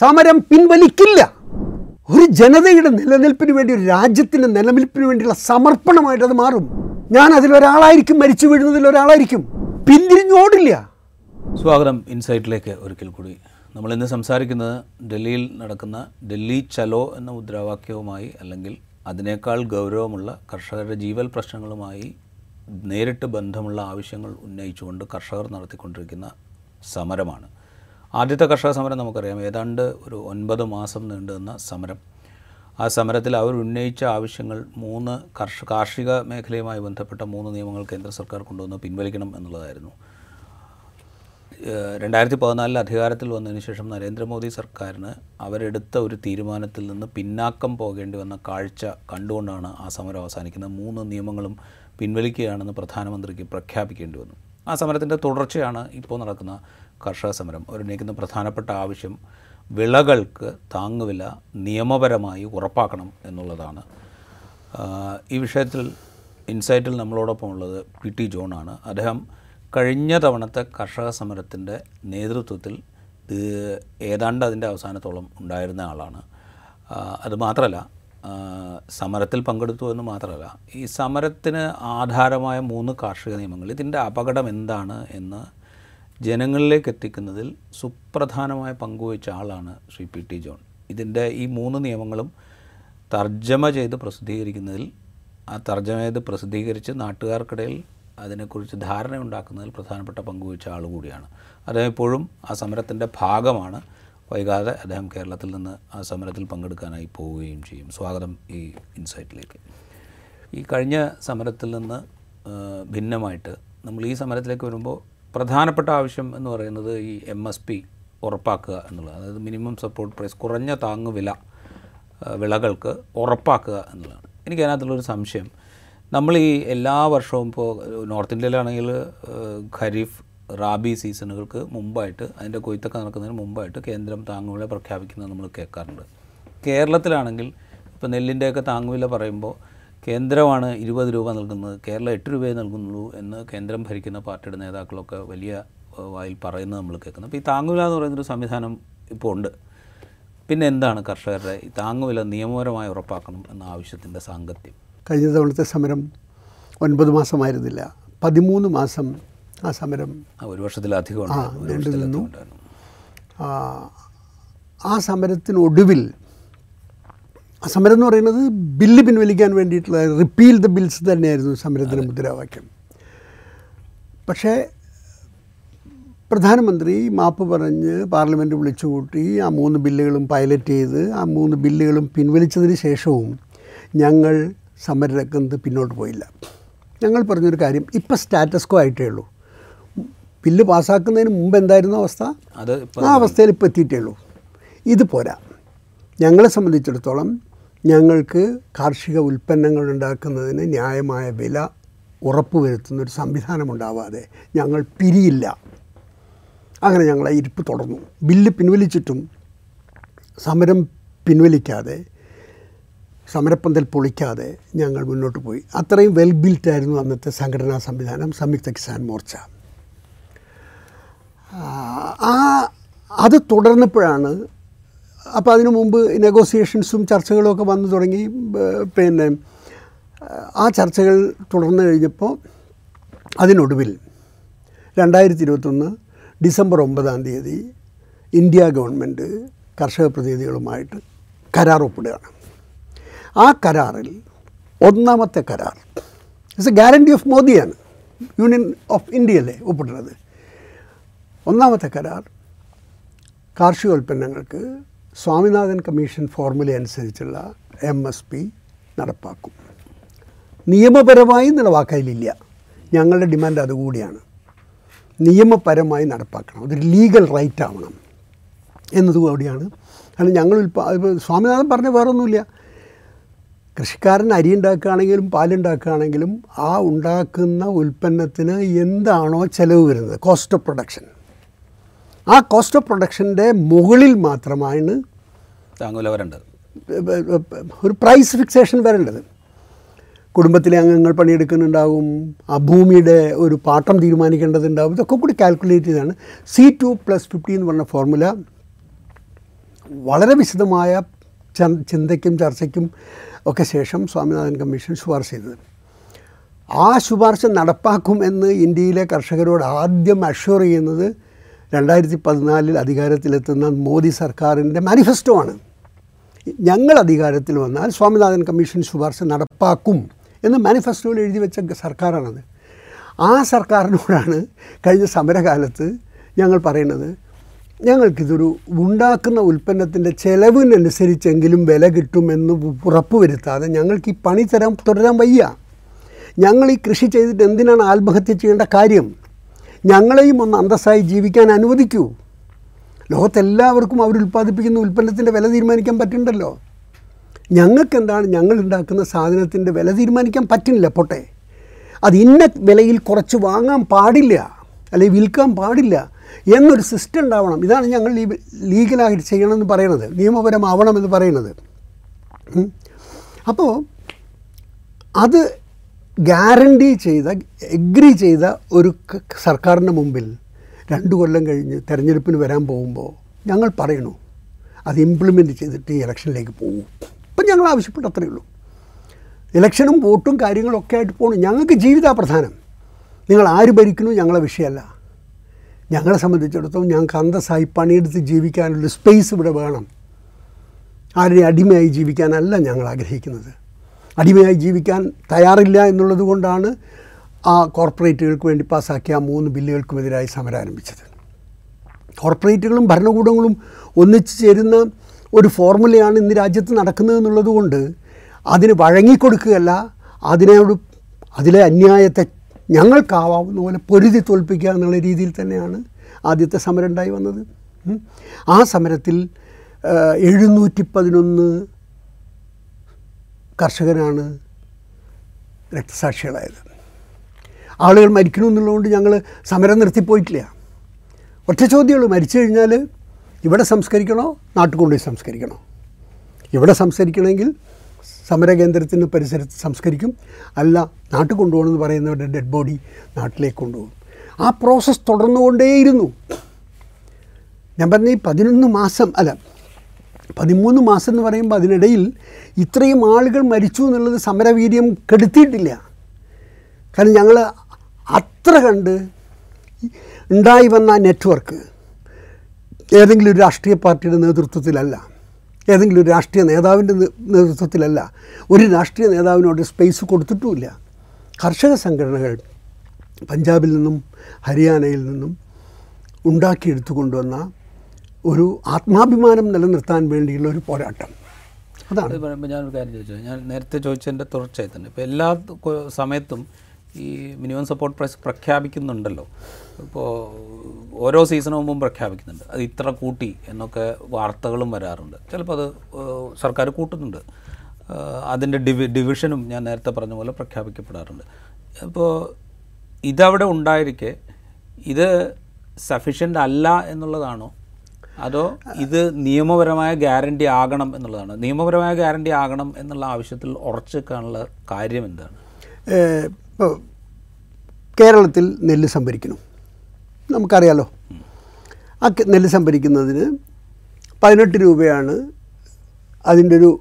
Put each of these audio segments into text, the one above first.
സമരം പിൻവലിക്കില്ല. ഒരു ജനതയുടെ നിലനിൽപ്പിന് വേണ്ടി ഒരു രാജ്യത്തിന്റെ നിലനിൽപ്പിന് വേണ്ടിയുള്ള സമർപ്പണമായിട്ട് അത് മാറും. ഞാൻ അതിലൊരാളായിരിക്കും മരിച്ചു വീഴുന്നതിൽ ഒരാളായിരിക്കും. പിന്തിരിഞ്ഞോടില്ല സ്വാഗതം. ഇൻസൈറ്റിലേക്ക് ഒരിക്കൽ കൂടി. നമ്മൾ ഇന്ന് സംസാരിക്കുന്നത് ഡൽഹിയിൽ നടക്കുന്ന ഡൽഹി ചലോ എന്ന മുദ്രാവാക്യവുമായി അല്ലെങ്കിൽ അതിനേക്കാൾ ഗൗരവമുള്ള കർഷകരുടെ ജീവൽ പ്രശ്നങ്ങളുമായി നേരിട്ട് ബന്ധമുള്ള ആവശ്യങ്ങൾ ഉന്നയിച്ചുകൊണ്ട് കർഷകർ നടത്തിക്കൊണ്ടിരിക്കുന്ന സമരമാണ്. ആദ്യത്തെ കർഷക സമരം നമുക്കറിയാം. ഏതാണ്ട് ഒരു ഒൻപത് മാസം നീണ്ടു നിന്ന സമരം. ആ സമരത്തിൽ അവർ ഉന്നയിച്ച ആവശ്യങ്ങൾ മൂന്ന് കർഷ കാർഷിക മേഖലയുമായി ബന്ധപ്പെട്ട മൂന്ന് നിയമങ്ങൾ കേന്ദ്ര സർക്കാർ കൊണ്ടുവന്ന് പിൻവലിക്കണം എന്നുള്ളതായിരുന്നു. രണ്ടായിരത്തി പതിനാലിൽ അധികാരത്തിൽ വന്നതിന് ശേഷം നരേന്ദ്രമോദി സർക്കാരിന് അവരെടുത്ത ഒരു തീരുമാനത്തിൽ നിന്ന് പിന്നാക്കം പോകേണ്ടി വന്ന കാഴ്ച കണ്ടുകൊണ്ടാണ് ആ സമരം അവസാനിക്കുന്നത്. മൂന്ന് നിയമങ്ങളും പിൻവലിക്കുകയാണെന്ന് പ്രധാനമന്ത്രിക്ക് പ്രഖ്യാപിക്കേണ്ടി വന്നു. ആ സമരത്തിന്റെ തുടർച്ചയാണ് ഇപ്പോൾ നടക്കുന്ന കർഷക സമരം. അവരുന്നയിക്കുന്ന പ്രധാനപ്പെട്ട ആവശ്യം വിളകൾക്ക് താങ്ങുവില നിയമപരമായി ഉറപ്പാക്കണം എന്നുള്ളതാണ്. ഈ വിഷയത്തിൽ ഇൻസൈറ്റിൽ നമ്മളോടൊപ്പം ഉള്ളത് പി ടി ജോണാണ്. അദ്ദേഹം കഴിഞ്ഞ തവണത്തെ കർഷക സമരത്തിന്റെ നേതൃത്വത്തിൽ ഏതാണ്ട് അതിന്റെ അവസാനത്തോളം ഉണ്ടായിരുന്ന ആളാണ്. അതുമാത്രമല്ല സമരത്തിൽ പങ്കെടുത്തു എന്ന് മാത്രമല്ല ഈ സമരത്തിന് ആധാരമായ മൂന്ന് കാർഷിക നിയമങ്ങൾ ഇതിന്റെ അപകടം എന്താണ് എന്ന് ജനങ്ങളിലേക്ക് എത്തിക്കുന്നതിൽ സുപ്രധാനമായ പങ്കുവച്ച ആളാണ് ശ്രീ പി ടി ജോൺ. ഇതിന്റെ ഈ മൂന്ന് നിയമങ്ങളും തർജമ ചെയ്ത് പ്രസിദ്ധീകരിക്കുന്നതിൽ ആ തർജമ ചെയ്ത് പ്രസിദ്ധീകരിച്ച് നാട്ടുകാർക്കിടയിൽ അതിനെക്കുറിച്ച് ധാരണ ഉണ്ടാക്കുന്നതിൽ പ്രധാനപ്പെട്ട പങ്കുവച്ച ആൾ കൂടിയാണ്. അദ്ദേഹം ആ സമരത്തിന്റെ ഭാഗമാണ്. വൈകാതെ അദ്ദേഹം കേരളത്തിൽ നിന്ന് ആ സമരത്തിൽ പങ്കെടുക്കാനായി പോവുകയും ചെയ്യും. സ്വാഗതം ഈ ഇൻസൈറ്റിലേക്ക്. ഈ കഴിഞ്ഞ സമരത്തിൽ നിന്ന് ഭിന്നമായിട്ട് നമ്മൾ ഈ സമരത്തിലേക്ക് വരുമ്പോൾ പ്രധാനപ്പെട്ട ആവശ്യം എന്ന് പറയുന്നത് ഈ എം എസ് പി ഉറപ്പാക്കുക എന്നുള്ളത്. അതായത് മിനിമം സപ്പോർട്ട് പ്രൈസ് കുറഞ്ഞ താങ്ങുവില വില വിളകൾക്ക് ഉറപ്പാക്കുക എന്നുള്ളതാണ്. എനിക്ക് അതിനകത്തുള്ളൊരു സംശയം. നമ്മൾ ഈ എല്ലാ വർഷവും ഇപ്പോൾ നോർത്ത് ഇന്ത്യയിലാണെങ്കിൽ ഖരീഫ് റാബി സീസണുകൾക്ക് മുമ്പായിട്ട് അതിന്റെ കൊയ്ത്തൊക്കെ നടക്കുന്നതിന് മുമ്പായിട്ട് കേന്ദ്രം താങ്ങുവില പ്രഖ്യാപിക്കുന്നത് നമ്മൾ കേൾക്കാറുണ്ട്. കേരളത്തിലാണെങ്കിൽ ഇപ്പോൾ നെല്ലിന്റെയൊക്കെ താങ്ങുവില പറയുമ്പോൾ കേന്ദ്രമാണ് ഇരുപത് രൂപ നൽകുന്നത് കേരളം എട്ട് രൂപയെ നൽകുന്നുള്ളൂ എന്ന് കേന്ദ്രം ഭരിക്കുന്ന പാർട്ടിയുടെ നേതാക്കളൊക്കെ വലിയ വായിൽ പറയുന്നത് നമ്മൾ കേൾക്കുന്നത് അപ്പോൾ ഈ താങ്ങുവില എന്ന് പറയുന്നൊരു സംവിധാനം ഇപ്പോൾ ഉണ്ട്. പിന്നെ എന്താണ് കർഷകരുടെ ഈ താങ്ങുവില നിയമപരമായി ഉറപ്പാക്കണം എന്ന ആവശ്യത്തിന്റെ സാങ്കത്യം? കഴിഞ്ഞ തവണത്തെ സമരം ഒൻപത് മാസമായിരുന്നില്ല. പതിമൂന്ന് മാസം ആ സമരം. ഒരു വർഷത്തിലധികം നീണ്ടു നിന്നു. ആ സമരത്തിനൊടുവിൽ ആ സമരം എന്ന് പറയുന്നത് ബില്ല് പിൻവലിക്കാൻ വേണ്ടിയിട്ടുള്ള റിപ്പീൽ ദ ബിൽസ് തന്നെയായിരുന്നു സമരത്തിന്റെ മുദ്രാവാക്യം. പക്ഷേ പ്രധാനമന്ത്രി മാപ്പ് പറഞ്ഞ് പാർലമെന്റ് വിളിച്ചുകൂട്ടി ആ മൂന്ന് ബില്ലുകളും പൈലറ്റ് ചെയ്ത് ആ മൂന്ന് ബില്ലുകളും പിൻവലിച്ചതിന് ശേഷവും ഞങ്ങൾ സമരരംഗത്ത് പിന്നോട്ട് പോയില്ല. ഞങ്ങൾ പറഞ്ഞൊരു കാര്യം ഇപ്പം സ്റ്റാറ്റസ്കോ ആയിട്ടേ ഉള്ളൂ. ബില്ല് പാസ്സാക്കുന്നതിന് മുമ്പ് എന്തായിരുന്നു അവസ്ഥ? അത് ആ അവസ്ഥയിൽ ഇപ്പോൾ എത്തിയിട്ടേ ഉള്ളൂ. ഇത് പോരാ. ഞങ്ങളെ സംബന്ധിച്ചിടത്തോളം ഞങ്ങൾക്ക് കാർഷിക ഉൽപ്പന്നങ്ങൾ ഉണ്ടാക്കുന്നതിന് ന്യായമായ വില ഉറപ്പുവരുത്തുന്ന ഒരു സംവിധാനം ഉണ്ടാവാതെ ഞങ്ങൾ പിരിയില്ല. അങ്ങനെ ഞങ്ങൾ ഇരിപ്പ് തുടർന്നു. ബില്ല് പിൻവലിച്ചിട്ടും സമരം പിൻവലിക്കാതെ സമരപ്പന്തൽ പൊളിക്കാതെ ഞങ്ങൾ മുന്നോട്ട് പോയി. അത്രയും വെൽ ബിൽറ്റായിരുന്നു അന്നത്തെ സംഘടനാ സംവിധാനം സംയുക്ത കിസാൻ മോർച്ച. ആ അത് തുടർന്നപ്പോഴാണ് അപ്പോൾ അതിനു മുമ്പ് നെഗോസിയേഷൻസും ചർച്ചകളും ഒക്കെ വന്നു തുടങ്ങി പിന്നെ ആ ചർച്ചകൾ തുടർന്നു കഴിഞ്ഞപ്പോൾ അതിനൊടുവിൽ രണ്ടായിരത്തി ഇരുപത്തൊന്ന് ഡിസംബർ ഒമ്പതാം തീയതി ഇന്ത്യ ഗവൺമെന്റ് കർഷക പ്രതിനിധികളുമായിട്ട് കരാർ ഒപ്പിടുകയാണ്. ആ കരാറിൽ ഒന്നാമത്തെ കരാർ ഇറ്റ്സ് എ ഗ്യാരണ്ടി ഓഫ് മോദിയാണ് യൂണിയൻ ഓഫ് ഇന്ത്യ ഇന്ത്യയല്ലേ ഒപ്പിടുന്നത്. ഒന്നാമത്തെ കരാർ കാർഷികോൽപ്പന്നങ്ങൾക്ക് സ്വാമിനാഥൻ കമ്മീഷൻ ഫോർമുല അനുസരിച്ചുള്ള എം എസ് പി നടപ്പാക്കും. നിയമപരമായി എന്നുള്ള വാക്കയിലില്ല ഞങ്ങളുടെ ഡിമാൻഡ് അതുകൂടിയാണ്. നിയമപരമായി നടപ്പാക്കണം. അതൊരു ലീഗൽ റൈറ്റ് ആവണം എന്നതുകൂടിയാണ്. കാരണം ഞങ്ങൾ സ്വാമിനാഥൻ പറഞ്ഞ വേറൊന്നുമില്ല. കൃഷിക്കാരൻ അരി ഉണ്ടാക്കുകയാണെങ്കിലും പാലുണ്ടാക്കുകയാണെങ്കിലും ആ ഉണ്ടാക്കുന്ന ഉൽപ്പന്നത്തിന് എന്താണോ ചിലവ് വരുന്നത്. കോസ്റ്റ് ഓഫ് പ്രൊഡക്ഷൻ ആ കോസ്റ്റ് ഓഫ് പ്രൊഡക്ഷന്റെ മുകളിൽ മാത്രമാണ് താങ്ങുവില വരേണ്ടത് ഒരു പ്രൈസ് ഫിക്സേഷൻ വരേണ്ടത്. കുടുംബത്തിലെ അംഗങ്ങൾ പണിയെടുക്കുന്നുണ്ടാവും ആ ഭൂമിയുടെ ഒരു പാട്ടം തീരുമാനിക്കേണ്ടതുണ്ടാവും ഇതൊക്കെ കൂടി കാൽക്കുലേറ്റ് ചെയ്താണ്. സി ടു പ്ലസ് ഫിഫ്റ്റി എന്ന് പറഞ്ഞ ഫോർമുല വളരെ വിശദമായ ചിന്തയ്ക്കും ചർച്ചയ്ക്കും ഒക്കെ ശേഷം സ്വാമിനാഥൻ കമ്മീഷൻ ശുപാർശ ചെയ്തത്. ആ ശുപാർശ നടപ്പാക്കും എന്ന് ഇന്ത്യയിലെ കർഷകരോട് ആദ്യം അഷ്വർ ചെയ്യുന്നത് രണ്ടായിരത്തി പതിനാലിൽ അധികാരത്തിലെത്തുന്ന മോദി സർക്കാരിന്റെ മാനിഫെസ്റ്റോ ആണ് ഞങ്ങൾ അധികാരത്തിൽ വന്നാൽ സ്വാമിനാഥൻ കമ്മീഷൻ ശുപാർശ നടപ്പാക്കും എന്ന് മാനിഫെസ്റ്റോയിൽ എഴുതി വെച്ച സർക്കാരാണത്. ആ സർക്കാരിനോടാണ് കഴിഞ്ഞ സമരകാലത്ത് ഞങ്ങൾ പറയുന്നത് ഞങ്ങൾക്കിതൊരു ഉണ്ടാക്കുന്ന ഉൽപ്പന്നത്തിന്റെ ചെലവിനനുസരിച്ചെങ്കിലും വില കിട്ടുമെന്ന് ഉറപ്പുവരുത്താതെ ഞങ്ങൾക്ക് ഈ പണി തരാൻ തുടരാൻ വയ്യ. ഞങ്ങൾ ഈ കൃഷി ചെയ്തിട്ട് എന്തിനാണ് ആത്മഹത്യ ചെയ്യേണ്ട കാര്യം? ഞങ്ങളെയും ഒന്ന് അന്തസ്സായി ജീവിക്കാൻ അനുവദിക്കൂ. ലോകത്തെല്ലാവർക്കും അവർ ഉൽപ്പാദിപ്പിക്കുന്ന ഉൽപ്പന്നത്തിന്റെ വില തീരുമാനിക്കാൻ പറ്റുന്നുണ്ടല്ലോ. ഞങ്ങൾക്കെന്താണ് ഞങ്ങൾ ഉണ്ടാക്കുന്ന സാധനത്തിന്റെ വില തീരുമാനിക്കാൻ പറ്റുന്നില്ല പോട്ടെ. അത് ഇന്ന വിലയിൽ കുറച്ച് വാങ്ങാൻ പാടില്ല അല്ലെങ്കിൽ വിൽക്കാൻ പാടില്ല എന്നൊരു സിസ്റ്റം ഉണ്ടാവണം. ഇതാണ് ഞങ്ങൾ ഈ ലീഗലായിട്ട് ചെയ്യണമെന്ന് പറയണത് നിയമപരമാവണമെന്ന് പറയുന്നത് ഉം. അപ്പോൾ അത് ഗ്യാരണ്ടി ചെയ്ത എഗ്രി ചെയ്ത ഒരു സർക്കാരിന് മുമ്പിൽ രണ്ട് കൊല്ലം കഴിഞ്ഞ് തെരഞ്ഞെടുപ്പിന് വരാൻ പോകുമ്പോൾ ഞങ്ങൾ പറയണു അത് ഇംപ്ലിമെന്റ് ചെയ്തിട്ട് ഈ ഇലക്ഷനിലേക്ക് പോകും ഇപ്പം ഞങ്ങൾ ആവശ്യപ്പെട്ട അത്രയേ ഉള്ളൂ. ഇലക്ഷനും വോട്ടും കാര്യങ്ങളൊക്കെ ആയിട്ട് പോകണം ഞങ്ങൾക്ക് ജീവിത പ്രധാനം നിങ്ങൾ ആര് ഭരിക്കുന്നു ഞങ്ങളെ വിഷയമല്ല. ഞങ്ങളെ സംബന്ധിച്ചിടത്തോളം ഞങ്ങൾക്ക് അന്തസ്സായി പണിയെടുത്ത് ജീവിക്കാനുള്ള സ്പേസ് ഇവിടെ വേണം. ആരുടെ അടിമയായി ജീവിക്കാനല്ല ഞങ്ങൾ ആഗ്രഹിക്കുന്നത്. അടിമയായി ജീവിക്കാൻ തയ്യാറില്ല എന്നുള്ളത് കൊണ്ടാണ് ആ കോർപ്പറേറ്റുകൾക്ക് വേണ്ടി പാസ്സാക്കിയ ആ മൂന്ന് ബില്ലുകൾക്കുമെതിരായി സമരം ആരംഭിച്ചത്. കോർപ്പറേറ്റുകളും ഭരണകൂടങ്ങളും ഒന്നിച്ചു ചേരുന്ന ഒരു ഫോർമുലയാണ് ഇന്ന് രാജ്യത്ത് നടക്കുന്നത് എന്നുള്ളത് കൊണ്ട് അതിന് വഴങ്ങിക്കൊടുക്കുകയല്ല അതിനോട് അതിലെ അന്യായത്തെ ഞങ്ങൾക്കാവാവുന്ന പോലെ പൊരുതി തോൽപ്പിക്കുക എന്നുള്ള രീതിയിൽ തന്നെയാണ് ആദ്യത്തെ സമരം ഉണ്ടായി വന്നത്. ആ സമരത്തിൽ എഴുന്നൂറ്റി പതിനൊന്ന് കർഷകരാണ് രക്തസാക്ഷികളായത്. ആളുകൾ മരിക്കണമെന്നുള്ളതുകൊണ്ട് ഞങ്ങൾ സമരം നിർത്തിപ്പോയിട്ടില്ല. ഒറ്റ ചോദ്യമുള്ളൂ മരിച്ചു കഴിഞ്ഞാൽ ഇവിടെ സംസ്കരിക്കണോ നാട്ടിൽ കൊണ്ടുപോയി സംസ്കരിക്കണോ? ഇവിടെ സംസ്കരിക്കണമെങ്കിൽ സമരകേന്ദ്രത്തിന് പരിസരത്ത് സംസ്കരിക്കും. അല്ല നാട്ടിൽ കൊണ്ടുപോകണമെന്ന് പറയുന്നവരുടെ ഡെഡ് ബോഡി നാട്ടിലേക്ക് കൊണ്ടുപോകും. ആ പ്രോസസ്സ് തുടർന്നുകൊണ്ടേയിരുന്നു. ഞാൻ പറഞ്ഞ ഈ പതിനൊന്ന് മാസം അല്ല പതിമൂന്ന് മാസം എന്ന് പറയുമ്പോൾ അതിനിടയിൽ ഇത്രയും ആളുകൾ മരിച്ചു എന്നുള്ളത് സമരവീര്യം കെടുത്തിയിട്ടില്ല. കാരണം ഞങ്ങൾ അത്ര കണ്ട് ഉണ്ടായി വന്ന നെറ്റ്വർക്ക് ഏതെങ്കിലും ഒരു രാഷ്ട്രീയ പാർട്ടിയുടെ നേതൃത്വത്തിലല്ല ഏതെങ്കിലും ഒരു രാഷ്ട്രീയ നേതാവിന്റെ നേതൃത്വത്തിലല്ല ഒരു രാഷ്ട്രീയ നേതാവിനോട് സ്പേസ് കൊടുത്തിട്ടുമില്ല. കർഷക സംഘടനകൾ പഞ്ചാബിൽ നിന്നും ഹരിയാനയിൽ നിന്നും ഉണ്ടാക്കിയെടുത്തു കൊണ്ടുവന്ന ഒരു ആത്മാഭിമാനം നിലനിർത്താൻ വേണ്ടിയുള്ള ഒരു പോരാട്ടം. അതാണ്. അത് പറയുമ്പോൾ ഞാനൊരു കാര്യം ചോദിച്ചു. ഞാൻ നേരത്തെ ചോദിച്ചതിന്റെ തുടർച്ചയായി തന്നെ. ഇപ്പോൾ എല്ലാ സമയത്തും ഈ മിനിമം സപ്പോർട്ട് പ്രൈസ് പ്രഖ്യാപിക്കുന്നുണ്ടല്ലോ. ഇപ്പോൾ ഓരോ സീസണ് മുമ്പും പ്രഖ്യാപിക്കുന്നുണ്ട്. അത് ഇത്ര കൂട്ടി എന്നൊക്കെ വാർത്തകളും വരാറുണ്ട്. ചിലപ്പോൾ അത് സർക്കാർ കൂട്ടുന്നുണ്ട്. അതിന്റെ ഡിവി ഡിവിഷനും ഞാൻ നേരത്തെ പറഞ്ഞ പോലെ പ്രഖ്യാപിക്കപ്പെടാറുണ്ട്. അപ്പോൾ ഇതവിടെ ഉണ്ടായിരിക്കെ ഇത് സഫീഷ്യന്റ് അല്ല എന്നുള്ളതാണോ അതോ ഇത് നിയമപരമായ ഗ്യാരണ്ടി ആകണം എന്നുള്ളതാണ്? നിയമപരമായ ഗ്യാരണ്ടി ആകണം എന്നുള്ള ആവശ്യത്തിൽ ഉറച്ചു നിൽക്കാനുള്ള കാര്യം എന്താണ്? ഇപ്പോൾ കേരളത്തിൽ നെല്ല് സംഭരിക്കണം. നമുക്കറിയാലോ. ആ നെല്ല് സംഭരിക്കുന്നതിന് പതിനെട്ട് രൂപയാണ് അതിന്റെ ഒരു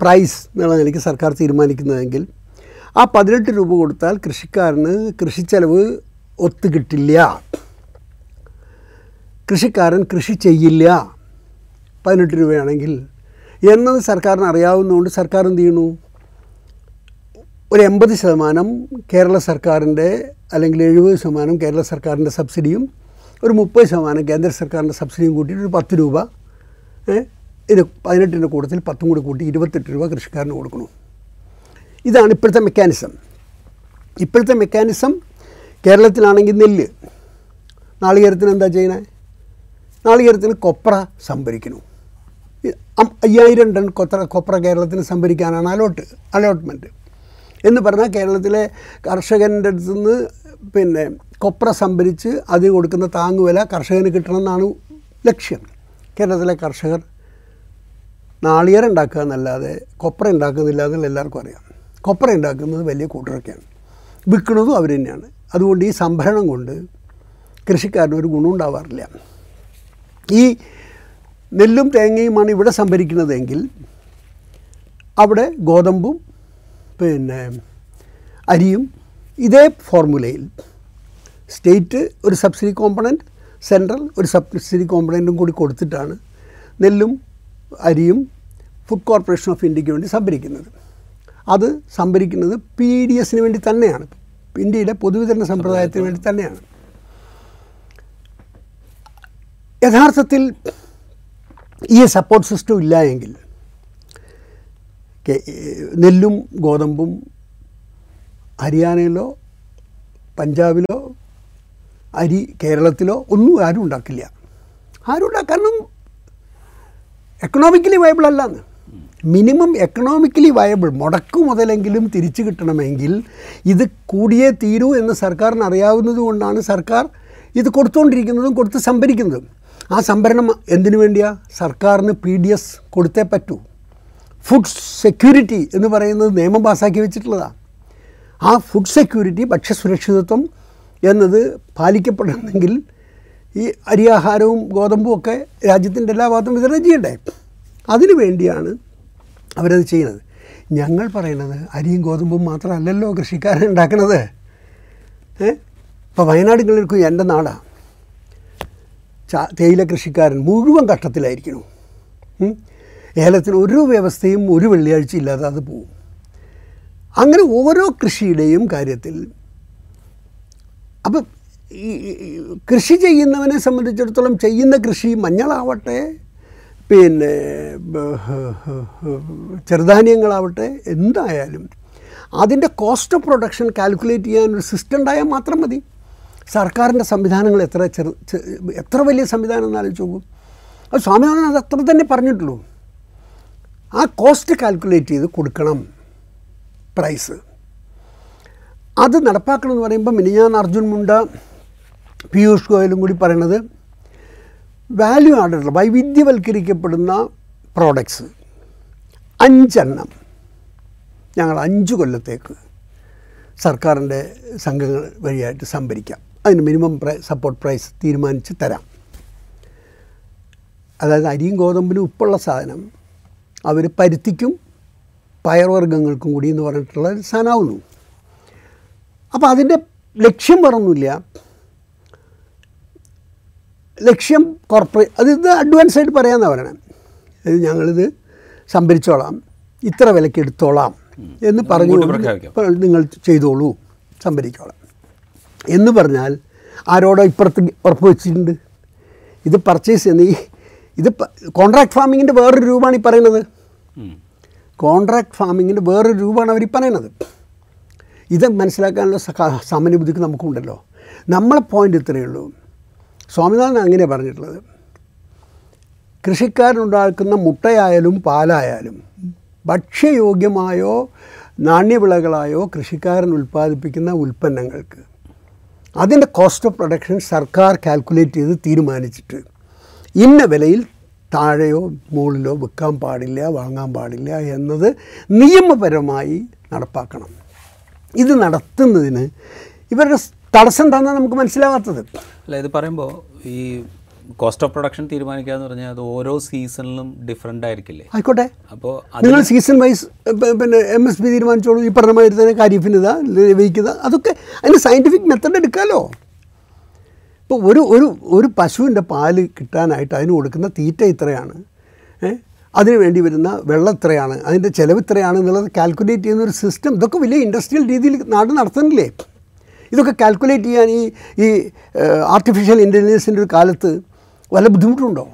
പ്രൈസ് എന്നുള്ള നിലയ്ക്ക് സർക്കാർ തീരുമാനിക്കുന്നതെങ്കിൽ ആ പതിനെട്ട് രൂപ കൊടുത്താൽ കൃഷിക്കാരന് കൃഷിച്ചെലവ് ഒത്തു കിട്ടില്ല കൃഷിക്കാരൻ കൃഷി ചെയ്യില്ല. പതിനെട്ട് രൂപയാണെങ്കിൽ. എന്നത് സർക്കാരിന് അറിയാവുന്നതുകൊണ്ട് സർക്കാർ എന്ത് ചെയ്യുന്നു? ഒരു എൺപത് ശതമാനം കേരള സർക്കാരിന്റെ അല്ലെങ്കിൽ എഴുപത് ശതമാനം കേരള സർക്കാരിന്റെ സബ്സിഡിയും ഒരു മുപ്പത് ശതമാനം കേന്ദ്ര സർക്കാരിന്റെ സബ്സിഡിയും കൂട്ടിയിട്ട് ഒരു പത്ത് രൂപ ഇത് പതിനെട്ടിന്റെ കൂട്ടത്തിൽ പത്തും കൂടി കൂട്ടി ഇരുപത്തെട്ട് രൂപ കൃഷിക്കാരന് കൊടുക്കണം ഇതാണ് ഇപ്പോഴത്തെ മെക്കാനിസം. ഇപ്പോഴത്തെ മെക്കാനിസം കേരളത്തിലാണെങ്കിൽ നെല്ല്. നാളികേരത്തിന് എന്താ ചെയ്യണേ നാളികേരത്തിന് കൊപ്ര സംഭരിക്കുന്നു. അയ്യായിരം ടൺ കൊത്ര കൊപ്ര കേരളത്തിന് സംഭരിക്കാനാണ് അലോട്ട് അലോട്ട്മെന്റ് എന്ന് പറഞ്ഞാൽ കേരളത്തിലെ കർഷകന്റെ അടുത്ത് നിന്ന് പിന്നെ കൊപ്ര സംഭരിച്ച് അതിന് കൊടുക്കുന്ന താങ്ങുവില കർഷകന് കിട്ടണമെന്നാണ് ലക്ഷ്യം. കേരളത്തിലെ കർഷകർ നാളികേരം ഉണ്ടാക്കുക എന്നല്ലാതെ കൊപ്ര ഉണ്ടാക്കുന്നില്ല എന്നുള്ള എല്ലാവർക്കും അറിയാം. കൊപ്ര ഉണ്ടാക്കുന്നത് വലിയ കൂട്ടരൊക്കെയാണ് വിൽക്കുന്നതും അവർ തന്നെയാണ്. അതുകൊണ്ട് ഈ സംഭരണം കൊണ്ട് കൃഷിക്കാരന് ഒരു ഗുണം ഉണ്ടാവാറില്ല ഈ നെല്ലും തേങ്ങയുമാണ് ഇവിടെ സംഭരിക്കുന്നതെങ്കിൽ അവിടെ ഗോതമ്പും പിന്നെ അരിയും ഇതേ ഫോർമുലയിൽ സ്റ്റേറ്റ് ഒരു സബ്സിഡി കോമ്പണന്റ് സെൻട്രൽ ഒരു സബ്സിഡി കോമ്പണന്റും കൂടി കൊടുത്തിട്ടാണ് നെല്ലും അരിയും ഫുഡ് കോർപ്പറേഷൻ ഓഫ് ഇന്ത്യയ്ക്ക് വേണ്ടി സംഭരിക്കുന്നത്. അത് സംഭരിക്കുന്നത് പി ഡി എസിന് വേണ്ടി തന്നെയാണ്. ഇന്ത്യയുടെ പൊതുവിതരണ സമ്പ്രദായത്തിന് വേണ്ടി തന്നെയാണ്. യഥാർത്ഥത്തിൽ ഈ സപ്പോർട്ട് സിസ്റ്റം ഇല്ല എങ്കിൽ നെല്ലും ഗോതമ്പും ഹരിയാനയിലോ പഞ്ചാബിലോ അരി കേരളത്തിലോ ഒന്നും ആരും ഉണ്ടാക്കില്ല. ആരും ഉണ്ടാക്കാനും എക്കണോമിക്കലി വയബിൾ അല്ലാന്ന്. മിനിമം എക്കണോമിക്കലി വയബിൾ മുടക്കു മുതലെങ്കിലും തിരിച്ചു കിട്ടണമെങ്കിൽ ഇത് കൂടിയേ തീരൂ എന്ന് സർക്കാരിന് അറിയാവുന്നതുകൊണ്ടാണ് സർക്കാർ ഇത് കൊടുത്തുകൊണ്ടിരിക്കുന്നതും കൊടുത്ത് സംഭരിക്കുന്നതും. ആ സംഭരണം എന്തിനു വേണ്ടിയാ? സർക്കാരിന് പി ഡി എസ് കൊടുത്തേ പറ്റൂ. ഫുഡ് സെക്യൂരിറ്റി എന്ന് പറയുന്നത് നിയമം പാസ്സാക്കി വെച്ചിട്ടുള്ളതാണ് ആ ഫുഡ് സെക്യൂരിറ്റി ഭക്ഷ്യസുരക്ഷിതത്വം എന്നത് പാലിക്കപ്പെടണമെങ്കിൽ ഈ അരിയാഹാരവും ഗോതമ്പും ഒക്കെ രാജ്യത്തിന്റെ എല്ലാ ഭാഗത്തും വിതരണം ചെയ്യണ്ടേ? അതിനു വേണ്ടിയാണ് അവരത് ചെയ്യുന്നത്. ഞങ്ങൾ പറയുന്നത് അരിയും ഗോതമ്പും മാത്രമല്ലല്ലോ കൃഷിക്കാരൻ ഉണ്ടാക്കുന്നത് ഇപ്പോൾ വയനാട് കേൾക്കും എന്റെ നാടാണ് തേയില കൃഷിക്കാരൻ മുഴുവൻ കഷ്ടത്തിലായിരിക്കണം. ഏലത്തിന് ഒരു വ്യവസ്ഥയും ഒരു വെള്ളിയാഴ്ച ഇല്ലാതെ അത് പോവും. അങ്ങനെ ഓരോ കൃഷിയുടെയും കാര്യത്തിൽ അപ്പം ഈ കൃഷി ചെയ്യുന്നവനെ സംബന്ധിച്ചിടത്തോളം ചെയ്യുന്ന കൃഷി മഞ്ഞളാവട്ടെ പിന്നെ ചെറുധാന്യങ്ങളാവട്ടെ എന്തായാലും അതിന്റെ കോസ്റ്റ് ഓഫ് പ്രൊഡക്ഷൻ കാൽക്കുലേറ്റ് ചെയ്യാൻ ഒരു സിസ്റ്റം ഉണ്ടായാൽ മാത്രം മതി. സർക്കാരിന്റെ സംവിധാനങ്ങൾ എത്ര ചെറു എത്ര വലിയ സംവിധാനം എന്ന് ആലോചിച്ച് നോക്കും. അത് സ്വാമിനാഥൻ അത് അത്ര തന്നെ പറഞ്ഞിട്ടുള്ളൂ. ആ കോസ്റ്റ് കാൽക്കുലേറ്റ് ചെയ്ത് കൊടുക്കണം പ്രൈസ് അത് നടപ്പാക്കണം എന്ന് പറയുമ്പോൾ മിനിഞ്ഞാൻ അർജുൻ മുണ്ട പീയൂഷ് ഗോയലും കൂടി പറയണത് വാല്യൂ ആഡുള്ള വൈവിധ്യവൽക്കരിക്കപ്പെടുന്ന പ്രോഡക്ട്സ് അഞ്ചെണ്ണം ഞങ്ങൾ അഞ്ച് കൊല്ലത്തേക്ക് സർക്കാരിന്റെ സംഘങ്ങൾ വഴിയായിട്ട് സംഭരിക്കാം. അതിന് മിനിമം പ്രൈ സപ്പോർട്ട് പ്രൈസ് തീരുമാനിച്ച് തരാം. അതായത് അരിയും ഗോതമ്പിനും ഉപ്പുള്ള സാധനം അവർ പരുത്തിക്കും പയർവർഗങ്ങൾക്കും കൂടി എന്ന് പറഞ്ഞിട്ടുള്ള ഒരു സാധനമാവുന്നു അപ്പോൾ അതിന്റെ ലക്ഷ്യം പറഞ്ഞില്ല ലക്ഷ്യം കോർപ്പറേറ്റ് അത് ഇത് അഡ്വാൻസ് ആയിട്ട് പറയാമെന്നാണ് പറയണേ. ഇത് ഞങ്ങളിത് സംഭരിച്ചോളാം. ഇത്ര വിലയ്ക്ക് എടുത്തോളാം എന്ന് പറഞ്ഞു നിങ്ങൾ ചെയ്തോളൂ. സംഭരിച്ചോളാം എന്ന് പറഞ്ഞാൽ ആരോടോ ഇപ്പുറത്ത് ഉറപ്പ് വെച്ചിട്ടുണ്ട്. ഇത് പർച്ചേസ് ചെയ്യുന്ന ഈ ഇത് കോൺട്രാക്ട് ഫാമിങ്ങിന്റെ വേറൊരു രൂപമാണ് ഈ പറയുന്നത്. കോൺട്രാക്ട് ഫാമിങ്ങിന്റെ വേറൊരു രൂപമാണ് അവർ ഈ പറയുന്നത്. ഇത് മനസ്സിലാക്കാനുള്ള സമനുഭൂതിക്ക് നമുക്കുണ്ടല്ലോ. നമ്മളെ പോയിന്റ് ഇത്രയേ ഉള്ളൂ. സ്വാമിനാഥൻ അങ്ങനെ പറഞ്ഞിട്ടുള്ളത്. കൃഷിക്കാരനുണ്ടാക്കുന്ന മുട്ടയായാലും പാലായാലും ഭക്ഷ്യയോഗ്യമായോ നാണ്യവിളകളായോ കൃഷിക്കാരൻ ഉൽപ്പാദിപ്പിക്കുന്ന ഉൽപ്പന്നങ്ങൾക്ക് അതിന്റെ കോസ്റ്റ് ഓഫ് പ്രൊഡക്ഷൻ സർക്കാർ കാൽക്കുലേറ്റ് ചെയ്ത് തീരുമാനിച്ചിട്ട് ഇന്ന വിലയിൽ താഴെയോ മുകളിലോ വിൽക്കാൻ പാടില്ല വാങ്ങാൻ പാടില്ല എന്നത് നിയമപരമായി നടപ്പാക്കണം. ഇത് നടത്തുന്നതിന് ഇവരുടെ തടസ്സം എന്താണെന്നാണ് നമുക്ക് മനസ്സിലാവാത്തത്. അല്ല ഇത് പറയുമ്പോൾ ഈ കോസ്റ്റ് ഓഫ് പ്രൊഡക്ഷൻ തീരുമാനിക്കുക എന്ന് പറഞ്ഞാൽ അത് ഓരോ സീസണിലും ഡിഫറെന്റ് ആയിരിക്കില്ലേ? ആയിക്കോട്ടെ. അപ്പോൾ നിങ്ങൾ സീസൺ വൈസ് പിന്നെ എം എസ് പി തീരുമാനിച്ചോളൂ ഈ പറഞ്ഞ മാതിരി തന്നെ കാര്യത്തിന് ഇതാ ലഭിക്കുക അതൊക്കെ അതിന് സയന്റിഫിക് മെത്തഡ് എടുക്കാമല്ലോ ഇപ്പോൾ ഒരു ഒരു ഒരു പശുവിന്റെ പാൽ കിട്ടാനായിട്ട് അതിന് കൊടുക്കുന്ന തീറ്റ ഇത്രയാണ്? അതിന് വേണ്ടി വരുന്ന വെള്ളം ഇത്രയാണ് അതിന്റെ ചിലവ് ഇത്രയാണ് എന്നുള്ളത് കാൽക്കുലേറ്റ് ചെയ്യുന്ന ഒരു സിസ്റ്റം ഇതൊക്കെ വലിയ ഇൻഡസ്ട്രിയൽ രീതിയിൽ നാട് നടത്തുന്നില്ലേ? ഇതൊക്കെ കാൽക്കുലേറ്റ് ചെയ്യാൻ ഈ ഈ ആർട്ടിഫിഷ്യൽ ഇന്റലിജൻസിന്റെ ഒരു കാലത്ത് വല്ല ബുദ്ധിമുട്ടുണ്ടോ?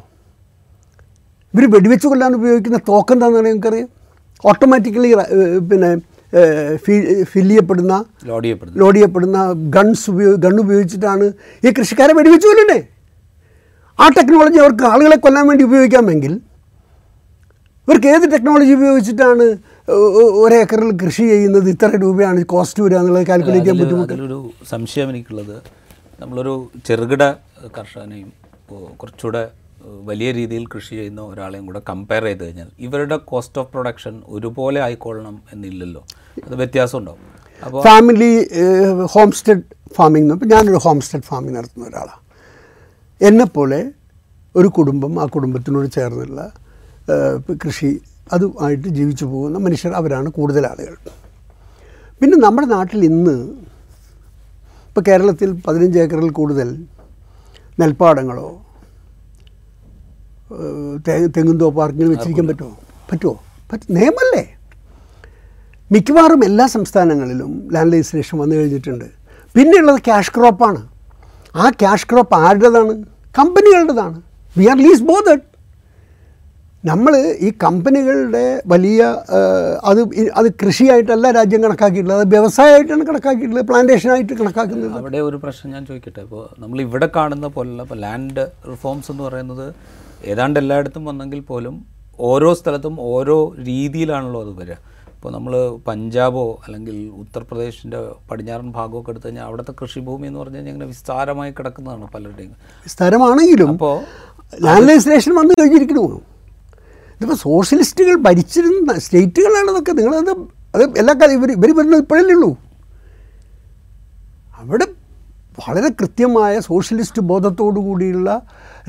ഇവർ വെടിവെച്ച് കൊല്ലാൻ ഉപയോഗിക്കുന്ന തോക്കെന്താണെന്ന് നിങ്ങൾക്കറിയാം? ഓട്ടോമാറ്റിക്കലി പിന്നെ ഫിൽ ചെയ്യപ്പെടുന്ന ലോഡ് ചെയ്യപ്പെടുന്ന ഗൺസ് ഉപയോഗ ഗൺ ഉപയോഗിച്ചിട്ടാണ് ഈ കൃഷിക്കാരെ വെടിവെച്ച് കൊല്ലണ്ടേ ആ ടെക്നോളജി അവർക്ക് ആളുകളെ കൊല്ലാൻ വേണ്ടി ഉപയോഗിക്കാമെങ്കിൽ ഇവർക്ക് ഏത് ടെക്നോളജി ഉപയോഗിച്ചിട്ടാണ് ഒരേക്കറിൽ കൃഷി ചെയ്യുന്നത് ഇത്ര രൂപയാണ് കോസ്റ്റ് വരിക എന്നുള്ളത് കാൽക്കുലേറ്റ് ചെയ്യാൻ പറ്റും അതിലൊരു സംശയം എനിക്കുള്ളത്. നമ്മളൊരു ചെറുകിട കർഷകനെയും കുറച്ചുകൂടെ വലിയ രീതിയിൽ കൃഷി ചെയ്യുന്ന ഒരാളെയും കൂടെ കമ്പയർ ചെയ്ത് കഴിഞ്ഞാൽ ഇവരുടെ കോസ്റ്റ് ഓഫ് പ്രൊഡക്ഷൻ ഒരുപോലെ ആയിക്കൊള്ളണം എന്നില്ലല്ലോ. അത് വ്യത്യാസം ഉണ്ടാവും അപ്പോൾ ഫാമിലി ഹോം സ്റ്റെഡ് ഫാമിംഗ് ഇപ്പോൾ ഞാനൊരു ഹോം സ്റ്റെഡ് ഫാമിംഗ് നടത്തുന്ന ഒരാളാണ്. എന്നെപ്പോലെ ഒരു കുടുംബം ആ കുടുംബത്തിനോട് ചേർന്നുള്ള കൃഷി അതുമായിട്ട് ജീവിച്ചു പോകുന്ന മനുഷ്യർ അവരാണ് കൂടുതൽ ആളുകൾ. പിന്നെ നമ്മുടെ നാട്ടിൽ ഇന്ന് ഇപ്പോൾ കേരളത്തിൽ പതിനഞ്ച് ഏക്കറിൽ കൂടുതൽ നെൽപ്പാടങ്ങളോ ഏഹ്, തേ- തെങ്ങുന്തോപ്പ് ആർക്കെങ്കിലും വെച്ചിരിക്കാൻ പറ്റുമോ? പറ്റുമോ? പറ്റ നിയമല്ലേ. മിക്കവാറും എല്ലാ സംസ്ഥാനങ്ങളിലും ലാൻഡ് രജിസ്ട്രേഷൻ വന്നു കഴിഞ്ഞിട്ടുണ്ട്. പിന്നെയുള്ളത് ക്യാഷ് ക്രോപ്പാണ്. ആ ക്യാഷ് ക്രോപ്പ് ആരുടേതാണ്? കമ്പനികളുടേതാണ്. വി ആർ ലീസ് ബോധഡ് നമ്മൾ ഈ കമ്പനികളുടെ വലിയ അത് അത് കൃഷിയായിട്ടല്ല രാജ്യം കണക്കാക്കിയിട്ടുള്ളത് അത് വ്യവസായമായിട്ടാണ് കണക്കാക്കിയിട്ടുള്ളത് പ്ലാന്റേഷനായിട്ട് കണക്കാക്കുന്നത്. അവിടെ ഒരു പ്രശ്നം ഞാൻ ചോദിക്കട്ടെ. ഇപ്പോൾ നമ്മൾ ഇവിടെ കാണുന്ന പോലുള്ള ഇപ്പോൾ ലാൻഡ് റിഫോംസ് എന്ന് പറയുന്നത് ഏതാണ്ട് എല്ലായിടത്തും വന്നെങ്കിൽ പോലും ഓരോ സ്ഥലത്തും ഓരോ രീതിയിലാണല്ലോ അത് വരിക. ഇപ്പോൾ നമ്മൾ പഞ്ചാബോ അല്ലെങ്കിൽ ഉത്തർപ്രദേശിന്റെ പടിഞ്ഞാറൻ ഭാഗമൊക്കെ എടുത്തു കഴിഞ്ഞാൽ അവിടുത്തെ കൃഷിഭൂമി എന്ന് പറഞ്ഞു കഴിഞ്ഞാൽ ഇങ്ങനെ വിസ്താരമായി കിടക്കുന്നതാണ് പലരുടെയും. വിസ്താരമാണെങ്കിലും അപ്പോൾ ലാൻഡ് രജിസ്ട്രേഷൻ വന്നു കഴിഞ്ഞിരിക്കണു ഇതിപ്പോൾ സോഷ്യലിസ്റ്റുകൾ ഭരിച്ചിരുന്ന സ്റ്റേറ്റുകളാണ് ഇതൊക്കെ. നിങ്ങളത് അത് എല്ലാ കാര്യം ഇവർ ഇവർ വരുന്നത് ഇപ്പോഴല്ലേ ഉള്ളൂ. അവിടെ വളരെ കൃത്യമായ സോഷ്യലിസ്റ്റ് ബോധത്തോടു കൂടിയുള്ള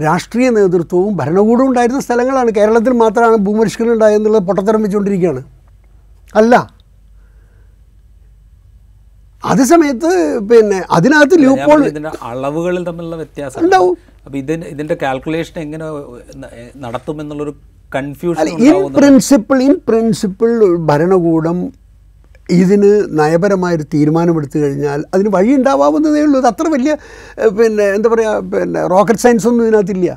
രാഷ്ട്രീയ നേതൃത്വവും ഭരണകൂടവും ഉണ്ടായിരുന്ന സ്ഥലങ്ങളാണ്. കേരളത്തിൽ മാത്രമാണ് ഭൂപരിഷ്കരണം ഉണ്ടായെന്നുള്ളത് പൊട്ടത്തരം വെച്ചുകൊണ്ടിരിക്കുകയാണ്. അല്ല. അതേ സമയത്ത് പിന്നെ അതിനകത്ത് ലൂപ്പോൾ അളവുകളിൽ തമ്മിലുള്ള വ്യത്യാസം. ഉണ്ടാവും. അപ്പോൾ ഇതിന്റെ ഇതിന്റെ കാൽക്കുലേഷൻ എങ്ങനെ നടത്തുമെന്നുള്ളൊരു confusion in principle in principle ഭരണകൂടം ഇതിന് നയപരമായൊരു തീരുമാനമെടുത്തു കഴിഞ്ഞാൽ അതിന് വഴി ഉണ്ടാവാവുന്നതേ ഉള്ളൂ. അത് അത്ര വലിയ പിന്നെ എന്താ പറയുക പിന്നെ റോക്കറ്റ് സയൻസ് ഒന്നും ഇതിനകത്തില്ല.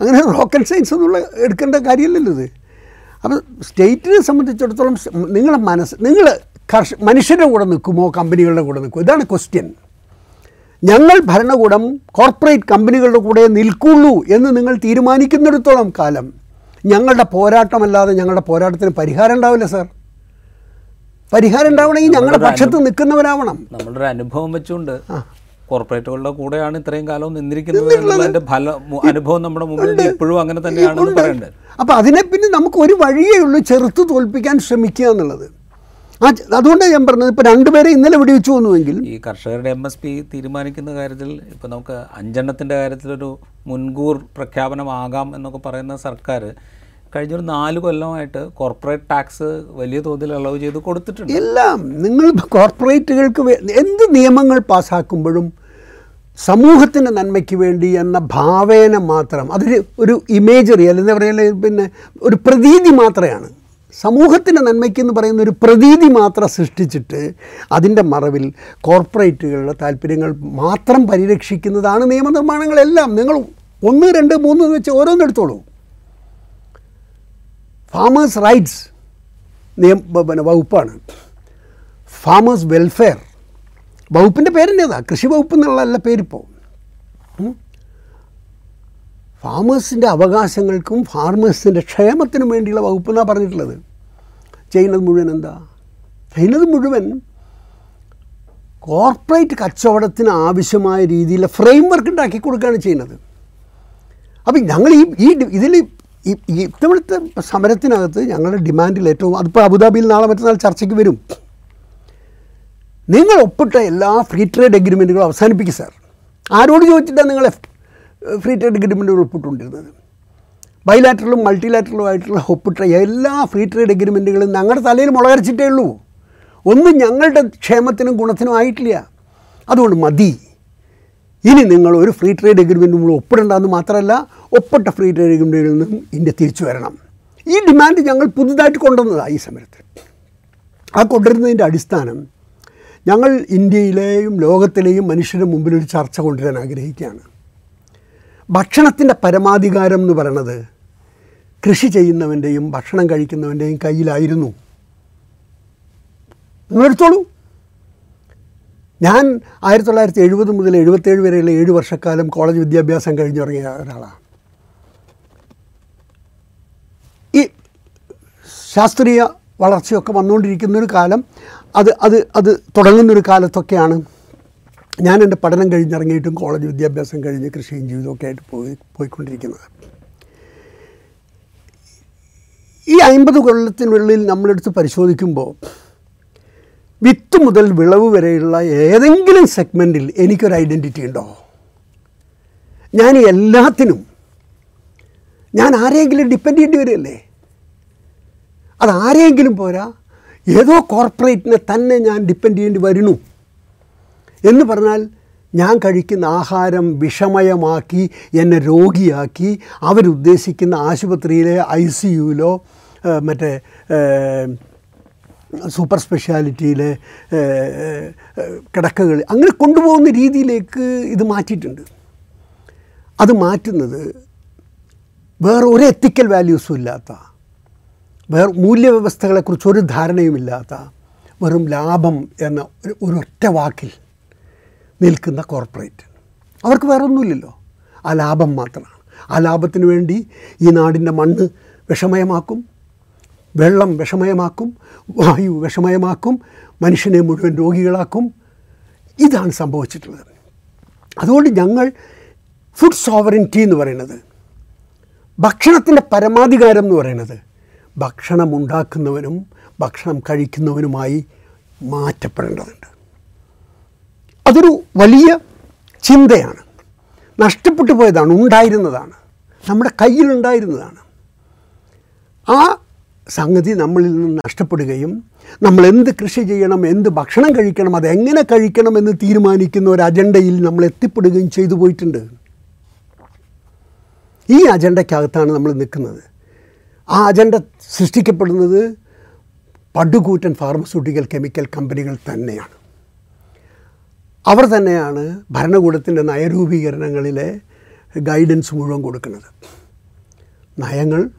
അങ്ങനെ റോക്കറ്റ് സയൻസ് ഒന്നുള്ള എടുക്കേണ്ട കാര്യമല്ലല്ലോ ഇത്. അപ്പം സ്റ്റേറ്റിനെ സംബന്ധിച്ചിടത്തോളം നിങ്ങളുടെ നിങ്ങളെ മനസ്സ് നിങ്ങൾ കർഷ മനുഷ്യരുടെ കൂടെ നിൽക്കുമോ? കമ്പനികളുടെ കൂടെ നിൽക്കുമോ? ഇതാണ് ക്വസ്റ്റ്യൻ ഞങ്ങൾ ഭരണകൂടം കോർപ്പറേറ്റ് കമ്പനികളുടെ കൂടെ നിൽക്കുള്ളൂ എന്ന് നിങ്ങൾ തീരുമാനിക്കുന്നിടത്തോളം കാലം ഞങ്ങളുടെ പോരാട്ടമല്ലാതെ ഞങ്ങളുടെ പോരാട്ടത്തിന് പരിഹാരം ഉണ്ടാവില്ല സാർ. പരിഹാരം ഉണ്ടാവണമെങ്കിൽ ഞങ്ങളുടെ പക്ഷത്ത് നിൽക്കുന്നവരാവണം. നമ്മളുടെ അനുഭവം വെച്ചുകൊണ്ട് കോർപ്പറേറ്റുകളുടെ കൂടെയാണ് ഇത്രയും കാലം നിന്നിരിക്കുന്നത് എന്നുള്ളതിന്റെ ഫല അനുഭവം നമ്മുടെ മുമ്പിൽ ഇപ്പോഴും അങ്ങനെ തന്നെയാണെന്ന് പറയേണ്ടത് അപ്പോൾ അതിനെ പിന്നെ നമുക്ക് ഒരു വഴിയേ ഉള്ളൂ ചെറുത്ത് തോൽപ്പിക്കാൻ ശ്രമിക്കുക എന്നുള്ളത്. ആ ച- ഞാൻ പറഞ്ഞത്. ഇപ്പോൾ രണ്ടുപേരെ ഇന്നലെ വെടിവെച്ചു വന്നുവെങ്കിൽ ഈ കർഷകരുടെ എം എസ് പി തീരുമാനിക്കുന്ന കാര്യത്തിൽ ഇപ്പൊ നമുക്ക് അഞ്ചെണ്ണത്തിന്റെ കാര്യത്തിലൊരു മുൻകൂർ പ്രഖ്യാപനമാകാം എന്നൊക്കെ പറയുന്ന സർക്കാർ കഴിഞ്ഞൊരു നാല് കൊല്ലമായിട്ട് കോർപ്പറേറ്റ് ടാക്സ് വലിയ തോതിൽ അളവ് ചെയ്ത് കൊടുത്തിട്ടുണ്ട്. എല്ലാം നിങ്ങൾ കോർപ്പറേറ്റുകൾക്ക് എന്ത് നിയമങ്ങൾ പാസ്സാക്കുമ്പോഴും സമൂഹത്തിന്റെ നന്മയ്ക്ക് വേണ്ടി എന്ന ഭാവേന മാത്രം. അതൊരു ഒരു ഇമേജറി അല്ലെങ്കിൽ പറയുന്നത് പിന്നെ ഒരു പ്രതീതി മാത്രമാണ് സമൂഹത്തിന്റെ നന്മയ്ക്ക് എന്ന് പറയുന്ന ഒരു പ്രതീതി മാത്രം സൃഷ്ടിച്ചിട്ട് അതിന്റെ മറവിൽ കോർപ്പറേറ്റുകളുടെ താല്പര്യങ്ങൾ മാത്രം പരിരക്ഷിക്കുന്നതാണ് നിയമനിർമ്മാണങ്ങളെല്ലാം. നിങ്ങൾ ഒന്ന് രണ്ട് മൂന്ന് വെച്ച് ഓരോന്നെടുത്തോളൂ ഫാമേഴ്സ് റൈറ്റ്സ് നിയമ പിന്നെ വകുപ്പാണ്. ഫാമേഴ്സ് വെൽഫെയർ വകുപ്പിന്റെ പേരെന്നേതാണ് കൃഷി വകുപ്പ് എന്നുള്ളതല്ല പേരിപ്പോൾ. ഫാമേഴ്സിന്റെ അവകാശങ്ങൾക്കും ഫാർമേഴ്സിന്റെ ക്ഷേമത്തിനും വേണ്ടിയുള്ള വകുപ്പ് എന്നാണ് പറഞ്ഞിട്ടുള്ളത്. ചെയ്യുന്നത് മുഴുവൻ എന്താ? ചെയ്യുന്നത് മുഴുവൻ കോർപ്പറേറ്റ് കച്ചവടത്തിന് ആവശ്യമായ രീതിയിലുള്ള ഫ്രെയിം വർക്ക് ഉണ്ടാക്കി കൊടുക്കുകയാണ് ചെയ്യുന്നത്. അപ്പം ഞങ്ങൾ ഈ ഈ ഇതിൽ ഇത്തവണത്തെ സമരത്തിനകത്ത് ഞങ്ങളുടെ ഡിമാൻഡിൽ ഏറ്റവും അതിപ്പോൾ അബുദാബിയിൽ നാളെ മറ്റന്നാൾ ചർച്ചയ്ക്ക് വരും. നിങ്ങൾ ഒപ്പിട്ട എല്ലാ ഫ്രീ ട്രേഡ് എഗ്രിമെന്റുകളും അവസാനിപ്പിക്കും സാർ. ആരോട് ചോദിച്ചിട്ടാണ് നിങ്ങൾ ഫ്രീ ട്രേഡ് എഗ്രിമെന്റുകൾ ഉൾപ്പെട്ടുകൊണ്ടിരുന്നത്. ബൈലാറ്ററലും മൾട്ടിലാറ്ററലും ആയിട്ടുള്ള ഒപ്പിട്ട എല്ലാ ഫ്രീ ട്രേഡ് എഗ്രിമെന്റുകളും ഞങ്ങളുടെ തലയിൽ മുളകരച്ചിട്ടേ ഉള്ളൂ. ഒന്നും ഞങ്ങളുടെ ക്ഷേമത്തിനും ഗുണത്തിനും ആയിട്ടില്ല. അതുകൊണ്ട് മതി. ഇനി നിങ്ങൾ ഒരു ഫ്രീ ട്രേഡ് എഗ്രിമെന്റ് നമ്മൾ ഒപ്പിടണ്ടെന്ന് മാത്രമല്ല ഒപ്പിട്ട ഫ്രീ ട്രേഡ് എഗ്രിമെന്റുകളിൽ നിന്നും ഇന്ത്യ തിരിച്ചു വരണം. ഈ ഡിമാൻഡ് ഞങ്ങൾ പുതുതായിട്ട് കൊണ്ടുവന്നതാണ് ഈ സമയത്ത് ആ കൊണ്ടുവരുന്നതിന്റെ അടിസ്ഥാനം ഞങ്ങൾ ഇന്ത്യയിലെയും ലോകത്തിലെയും മനുഷ്യരുടെ മുമ്പിൽ ഒരു ചർച്ച കൊണ്ടുവരാൻ ആഗ്രഹിക്കുകയാണ്. ഭക്ഷണത്തിന്റെ പരമാധികാരം എന്ന് പറയണത് കൃഷി ചെയ്യുന്നവന്റെയും ഭക്ഷണം കഴിക്കുന്നവന്റെയും കയ്യിലായിരുന്നു. നിങ്ങളെടുത്തോളൂ. ഞാൻ ആയിരത്തി തൊള്ളായിരത്തി എഴുപത് മുതൽ എഴുപത്തേഴ് വരെയുള്ള ഏഴ് വർഷക്കാലം കോളേജ് വിദ്യാഭ്യാസം കഴിഞ്ഞിറങ്ങിയ ഒരാളാണ്. ഈ ശാസ്ത്രീയ വളർച്ചയൊക്കെ വന്നുകൊണ്ടിരിക്കുന്നൊരു കാലം അത് അത് അത് തുടങ്ങുന്നൊരു കാലത്തൊക്കെയാണ് ഞാൻ എന്റെ പഠനം കഴിഞ്ഞിറങ്ങിയിട്ടും കോളേജ് വിദ്യാഭ്യാസം കഴിഞ്ഞ് കൃഷിയും ജീവിതമൊക്കെ ആയിട്ട് പോയി പോയിക്കൊണ്ടിരിക്കുന്നത്. ഈ അമ്പത് കൊല്ലത്തിനുള്ളിൽ നമ്മളെടുത്ത് പരിശോധിക്കുമ്പോൾ വിത്ത് മുതൽ വിളവ് വരെയുള്ള ഏതെങ്കിലും സെഗ്മെന്റിൽ എനിക്കൊരു ഐഡന്റിറ്റി ഉണ്ടോ? ഞാൻ എല്ലാത്തിനും ഞാൻ ആരെങ്കിലും ഡിപ്പെൻഡ് ചെയ്യേണ്ടി അത് ആരെങ്കിലും പോരാ? ഏതോ കോർപ്പറേറ്റിനെ തന്നെ ഞാൻ ഡിപ്പെൻഡ് ചെയ്യേണ്ടി വരുന്നു. എന്ന് പറഞ്ഞാൽ ഞാൻ കഴിക്കുന്ന ആഹാരം വിഷമയമാക്കി എന്നെ രോഗിയാക്കി അവരുദ്ദേശിക്കുന്ന ആശുപത്രിയിലെ ഐ സി യുയിലോ മറ്റേ സൂപ്പർ സ്പെഷ്യാലിറ്റിയിലെ കിടക്കകൾ അങ്ങനെ കൊണ്ടുപോകുന്ന രീതിയിലേക്ക് ഇത് മാറ്റിയിട്ടുണ്ട്. അത് മാറ്റുന്നത് വേറെ ഒരു എത്തിക്കൽ വാല്യൂസും ഇല്ലാത്ത വേറെ മൂല്യവ്യവസ്ഥകളെക്കുറിച്ച് ഒരു ധാരണയുമില്ലാത്ത വെറും ലാഭം എന്ന ഒരു ഒരൊറ്റ വാക്കിൽ നിൽക്കുന്ന കോർപ്പറേറ്റ് അവർക്ക് വേറെ ഒന്നുമില്ലല്ലോ ആ ലാഭം മാത്രമാണ്. ആ ലാഭത്തിന് വേണ്ടി ഈ നാടിന്റെ മണ്ണ് വിഷമയമാക്കും വെള്ളം വിഷമയമാക്കും വായു വിഷമയമാക്കും മനുഷ്യനെ മുഴുവൻ രോഗികളാക്കും. ഇതാണ് സംഭവിച്ചിട്ടുള്ളത്. അതുകൊണ്ട് ഞങ്ങൾ ഫുഡ് സോവറിന്റി എന്ന് പറയുന്നത് ഭക്ഷണത്തിന്റെ പരമാധികാരം എന്ന് പറയുന്നത് ഭക്ഷണം ഉണ്ടാക്കുന്നവനും ഭക്ഷണം കഴിക്കുന്നവനുമായി മാറ്റപ്പെടേണ്ടതുണ്ട്. അതൊരു വലിയ ചിന്തയാണ്. നഷ്ടപ്പെട്ടു പോയതാണ് ഉണ്ടായിരുന്നതാണ്. നമ്മുടെ കയ്യിലുണ്ടായിരുന്നതാണ് ആ സംഗതി നമ്മളിൽ നിന്ന് നഷ്ടപ്പെടുകയും നമ്മൾ എന്ത് കൃഷി ചെയ്യണം എന്ത് ഭക്ഷണം കഴിക്കണം അതെങ്ങനെ കഴിക്കണം എന്ന് തീരുമാനിക്കുന്ന ഒരു അജണ്ടയിൽ നമ്മൾ എത്തിപ്പെടുകയും ചെയ്തു പോയിട്ടുണ്ട്. ഈ അജണ്ടയ്ക്കകത്താണ് നമ്മൾ നിൽക്കുന്നത്. ആ അജണ്ട സൃഷ്ടിക്കപ്പെടുന്നത് പടുകൂറ്റൻ ഫാർമസ്യൂട്ടിക്കൽ കെമിക്കൽ കമ്പനികൾ തന്നെയാണ്. അവർ തന്നെയാണ് ഭരണകൂടത്തിന്റെ നയരൂപീകരണങ്ങളിലെ ഗൈഡൻസ് മുഴുവൻ കൊടുക്കുന്നത്. നയങ്ങൾ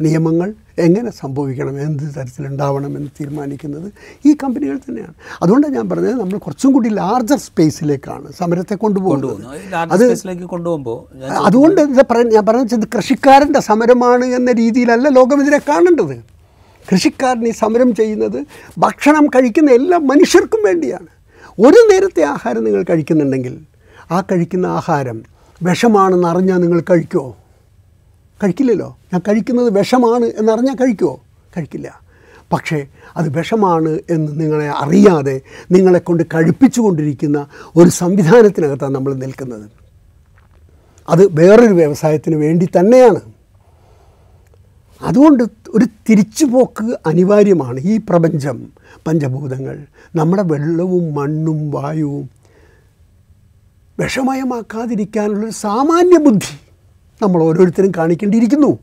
നിയമങ്ങൾ എങ്ങനെ സംഭവിക്കണം എന്ത് തരത്തിലുണ്ടാവണം എന്ന് തീരുമാനിക്കുന്നത് ഈ കമ്പനികൾ തന്നെയാണ്. അതുകൊണ്ടാണ് ഞാൻ പറഞ്ഞത് നമ്മൾ കുറച്ചും കൂടി ലാർജർ സ്പേസിലേക്കാണ് സമരത്തെ കൊണ്ടുപോകുന്നത്. കൊണ്ടുപോകുമ്പോൾ അതുകൊണ്ട് ഇത് പറയാൻ ഞാൻ പറഞ്ഞത് കൃഷിക്കാരന്റെ സമരമാണ് എന്ന രീതിയിലല്ല ലോകം ഇതിനെ കാണേണ്ടത്. കൃഷിക്കാരൻ ഈ സമരം ചെയ്യുന്നത് ഭക്ഷണം കഴിക്കുന്ന എല്ലാ മനുഷ്യർക്കും വേണ്ടിയാണ്. ഒരു നേരത്തെ ആഹാരം നിങ്ങൾ കഴിക്കുന്നുണ്ടെങ്കിൽ ആ കഴിക്കുന്ന ആഹാരം വിഷമാണെന്ന് അറിഞ്ഞാൽ നിങ്ങൾ കഴിക്കുമോ കഴിക്കില്ലല്ലോ. ഞാൻ കഴിക്കുന്നത് വിഷമാണ് എന്നറിഞ്ഞാൽ കഴിക്കുമോ കഴിക്കില്ല. പക്ഷേ അത് വിഷമാണ് എന്ന് നിങ്ങളെ അറിയാതെ നിങ്ങളെ കൊണ്ട് കഴിപ്പിച്ചുകൊണ്ടിരിക്കുന്ന ഒരു സംവിധാനത്തിനകത്താണ് നമ്മൾ നിൽക്കുന്നത്. അത് വേറൊരു വ്യവസായത്തിന് വേണ്ടി തന്നെയാണ്. അതുകൊണ്ട് ഒരു തിരിച്ചുപോക്ക് അനിവാര്യമാണ് ഈ പ്രപഞ്ചം. പഞ്ചഭൂതങ്ങൾ നമ്മുടെ വെള്ളവും മണ്ണും വായുവും വിഷമയമാക്കാതിരിക്കാനുള്ളൊരു സാമാന്യ ബുദ്ധി നമ്മൾ ഓരോരുത്തരും കാണിക്കേണ്ടിയിരിക്കുന്നു.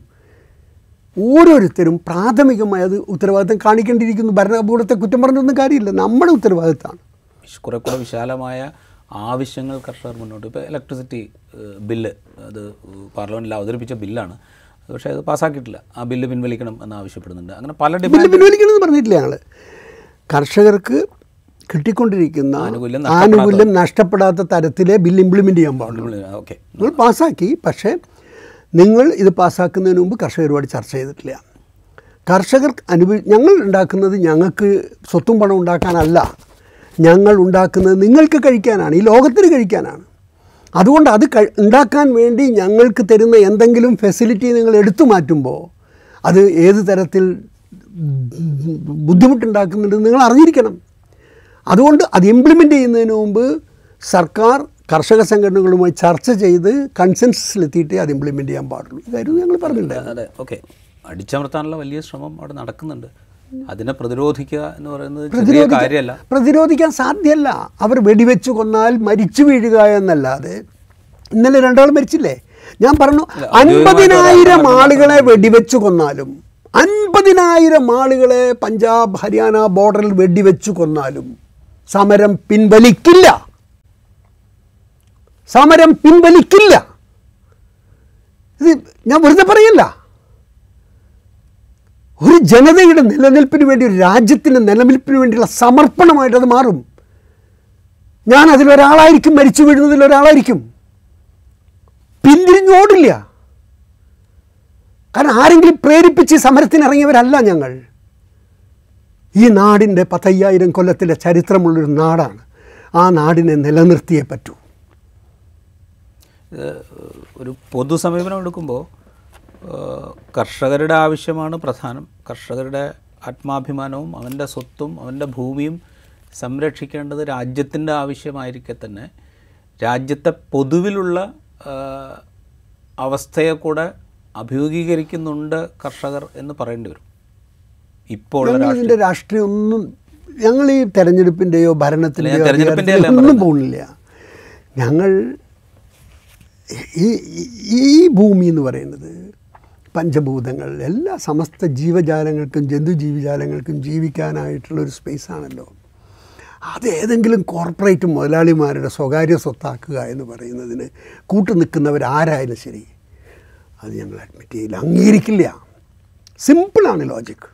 ഓരോരുത്തരും പ്രാഥമികമായ അത് ഉത്തരവാദിത്തം കാണിക്കേണ്ടിയിരിക്കുന്നു. ഭരണകൂടത്തെ കുറ്റം പറഞ്ഞൊന്നും കാര്യമില്ല. നമ്മുടെ ഉത്തരവാദിത്തമാണ്. കുറെ കുറെ വിശാലമായ ആവശ്യങ്ങൾ കർഷകർ മുന്നോട്ട് ഇപ്പോൾ ഇലക്ട്രിസിറ്റി ബില്ല് അത് പാർലമെന്റിൽ അവതരിപ്പിച്ച ബില്ലാണ് പക്ഷേ അത് പാസ്സാക്കിയിട്ടില്ല. ആ ബില്ല് പിൻവലിക്കണം എന്ന് ആവശ്യപ്പെടുന്നുണ്ട്. അങ്ങനെ പല ഡിമാൻഡ് പിൻവലിക്കണമെന്ന് പറഞ്ഞിട്ടില്ല ഞങ്ങൾ കർഷകർക്ക് കിട്ടിക്കൊണ്ടിരിക്കുന്ന ആനുകൂല്യം ആനുകൂല്യം നഷ്ടപ്പെടാത്ത തരത്തിലെ ബില്ല് ഇംപ്ലിമെന്റ് ചെയ്യാൻ പാടുള്ളൂ. ഓക്കെ. നിങ്ങൾ പാസ്സാക്കി. പക്ഷേ നിങ്ങൾ ഇത് പാസ്സാക്കുന്നതിന് മുമ്പ് കർഷകരുമായിട്ട് ചർച്ച ചെയ്തിട്ടില്ല. കർഷകർ അനുഭവി ഞങ്ങൾ ഉണ്ടാക്കുന്നത് ഞങ്ങൾക്ക് സ്വത്തും പണം ഉണ്ടാക്കാനല്ല. ഞങ്ങൾ ഉണ്ടാക്കുന്നത് നിങ്ങൾക്ക് കഴിക്കാനാണ്. ഈ ലോകത്തിന് കഴിക്കാനാണ്. അതുകൊണ്ട് അത് ഉണ്ടാക്കാൻ വേണ്ടി ഞങ്ങൾക്ക് തരുന്ന എന്തെങ്കിലും ഫെസിലിറ്റി നിങ്ങൾ എടുത്തു മാറ്റുമ്പോൾ അത് ഏത് തരത്തിൽ ബുദ്ധിമുട്ടുണ്ടാക്കുന്നുണ്ടെന്ന് നിങ്ങൾ അറിഞ്ഞിരിക്കണം. അതുകൊണ്ട് അത് ഇംപ്ലിമെന്റ് ചെയ്യുന്നതിന് മുമ്പ് സർക്കാർ കർഷക സംഘടനകളുമായി ചർച്ച ചെയ്ത് കൺസെൻസസിലെത്തിയിട്ടേ അത് ഇംപ്ലിമെന്റ് ചെയ്യാൻ പാടുള്ളൂ. ഇതായിരുന്നു ഞങ്ങൾ പറഞ്ഞിട്ടുണ്ടായിരുന്നു അതെ. ഓക്കെ. അടിച്ചമർത്താനുള്ള വലിയ ശ്രമം അവിടെ നടക്കുന്നുണ്ട്. അതിനെ പ്രതിരോധിക്കുക എന്ന് പറയുന്നത് കാര്യമല്ല. പ്രതിരോധിക്കാൻ സാധ്യമല്ല. അവർ വെടിവെച്ച് കൊന്നാൽ മരിച്ചു വീഴുക എന്നല്ലാതെ. ഇന്നലെ രണ്ടാൾ മരിച്ചില്ലേ? ഞാൻ പറഞ്ഞു അൻപതിനായിരം ആളുകളെ വെടിവെച്ച് കൊന്നാലും അൻപതിനായിരം ആളുകളെ പഞ്ചാബ് ഹരിയാന ബോർഡറിൽ വെടിവെച്ച് കൊന്നാലും സമരം പിൻവലിക്കില്ല. സമരം പിൻവലിക്കില്ല. ഇത് ഞാൻ വെറുതെ പറയല്ല. ഒരു ജനതയുടെ നിലനിൽപ്പിന് വേണ്ടി ഒരു രാജ്യത്തിന്റെ നിലനിൽപ്പിന് വേണ്ടിയുള്ള സമർപ്പണമായിട്ട് അത് മാറും. ഞാൻ അതിലൊരാളായിരിക്കും മരിച്ചു വീഴുന്നതിൽ ഒരാളായിരിക്കും. പിന്തിരിഞ്ഞോടില്ല കാരണം ആരെങ്കിലും പ്രേരിപ്പിച്ച് സമരത്തിനിറങ്ങിയവരല്ല ഞങ്ങൾ. ഈ നാടിന്റെ പത്തയ്യായിരം കൊല്ലത്തിന്റെ ചരിത്രമുള്ളൊരു നാടാണ്. ആ നാടിനെ നിലനിർത്തിയേ പറ്റൂ. ഒരു പൊതു സമീപനം എടുക്കുമ്പോൾ കർഷകരുടെ ആവശ്യമാണ് പ്രധാനം. കർഷകരുടെ ആത്മാഭിമാനവും അവന്റെ സ്വത്തും അവന്റെ ഭൂമിയും സംരക്ഷിക്കേണ്ടത് രാജ്യത്തിന്റെ ആവശ്യമായിരിക്കെ തന്നെ. രാജ്യത്തെ പൊതുവിലുള്ള അവസ്ഥയെ കൂടെ അഭിമുഖീകരിക്കുന്നുണ്ട് കർഷകർ എന്ന് പറയേണ്ടി വരും. ഇപ്പോൾ ഇതിന്റെ രാഷ്ട്രീയം ഒന്നും ഞങ്ങൾ ഈ തെരഞ്ഞെടുപ്പിന്റെയോ ഭരണത്തിന്റെയോ ഒന്നും പോകുന്നില്ല ഞങ്ങൾ ഈ- ഈ ഭൂമി എന്ന് പറയുന്നത് പഞ്ചഭൂതങ്ങൾ എല്ലാ സമസ്ത ജീവജാലങ്ങൾക്കും ജന്തുജീവിജാലങ്ങൾക്കും ജീവിക്കാനായിട്ടുള്ളൊരു സ്പേസാണല്ലോ. അത് ഏതെങ്കിലും കോർപ്പറേറ്റ് മുതലാളിമാരുടെ സ്വകാര്യ സ്വത്താക്കുക എന്ന് പറയുന്നതിന് കൂട്ടു നിൽക്കുന്നവർ ആരായാലും ശരി അത് ഞങ്ങൾ അഡ്മിറ്റ് ചെയ്യില്ല. അംഗീകരിക്കില്ല. സിമ്പിളാണ് ലോജിക്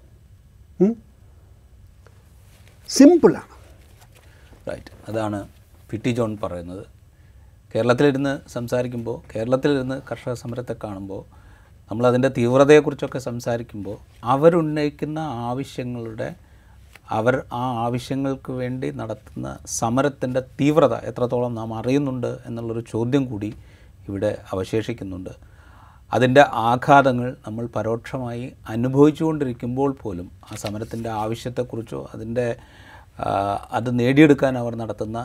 സിമ്പിളാണ് റൈറ്റ് അതാണ് പി ടി ജോൺ പറയുന്നത്. കേരളത്തിലിരുന്ന് സംസാരിക്കുമ്പോൾ കേരളത്തിലിരുന്ന് കർഷക സമരത്തെ കാണുമ്പോൾ നമ്മളതിന്റെ തീവ്രതയെക്കുറിച്ചൊക്കെ സംസാരിക്കുമ്പോൾ അവരുന്നയിക്കുന്ന ആവശ്യങ്ങളുടെ അവർ ആ ആവശ്യങ്ങൾക്ക് വേണ്ടി നടത്തുന്ന സമരത്തിന്റെ തീവ്രത എത്രത്തോളം നാം അറിയുന്നുണ്ട് എന്നുള്ളൊരു ചോദ്യം കൂടി ഇവിടെ അവശേഷിക്കുന്നുണ്ട്. അതിന്റെ ആഘാതങ്ങൾ നമ്മൾ പരോക്ഷമായി അനുഭവിച്ചുകൊണ്ടിരിക്കുമ്പോൾ പോലും ആ സമരത്തിന്റെ ആവശ്യത്തെക്കുറിച്ചോ അതിന്റെ അത് നേടിയെടുക്കാൻ അവർ നടത്തുന്ന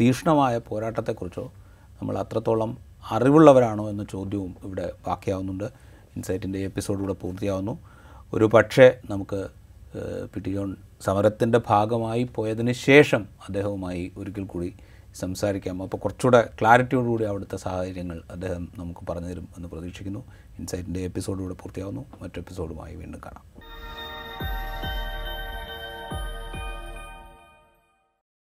തീഷ്ണമായ പോരാട്ടത്തെക്കുറിച്ചോ നമ്മൾ അത്രത്തോളം അറിവുള്ളവരാണോ എന്ന ചോദ്യവും ഇവിടെ ബാക്കിയാവുന്നുണ്ട്. ഇൻസൈറ്റിന്റെ എപ്പിസോഡ് ഇവിടെ പൂർത്തിയാവുന്നു. ഒരു പക്ഷേ നമുക്ക് പി ടി ജോൺ സമരത്തിന്റെ ഭാഗമായി പോയതിന് ശേഷം അദ്ദേഹവുമായി ഒരിക്കൽ കൂടി സംസാരിക്കാം. അപ്പോൾ കുറച്ചുകൂടെ ക്ലാരിറ്റിയോടുകൂടി അവിടുത്തെ സാഹചര്യങ്ങൾ അദ്ദേഹം നമുക്ക് പറഞ്ഞു തരും എന്ന് പ്രതീക്ഷിക്കുന്നു. ഇൻസൈറ്റിന്റെ എപ്പിസോഡ് ഇവിടെ പൂർത്തിയാവുന്നു. മറ്റു എപ്പിസോഡുമായി വീണ്ടും കാണാം.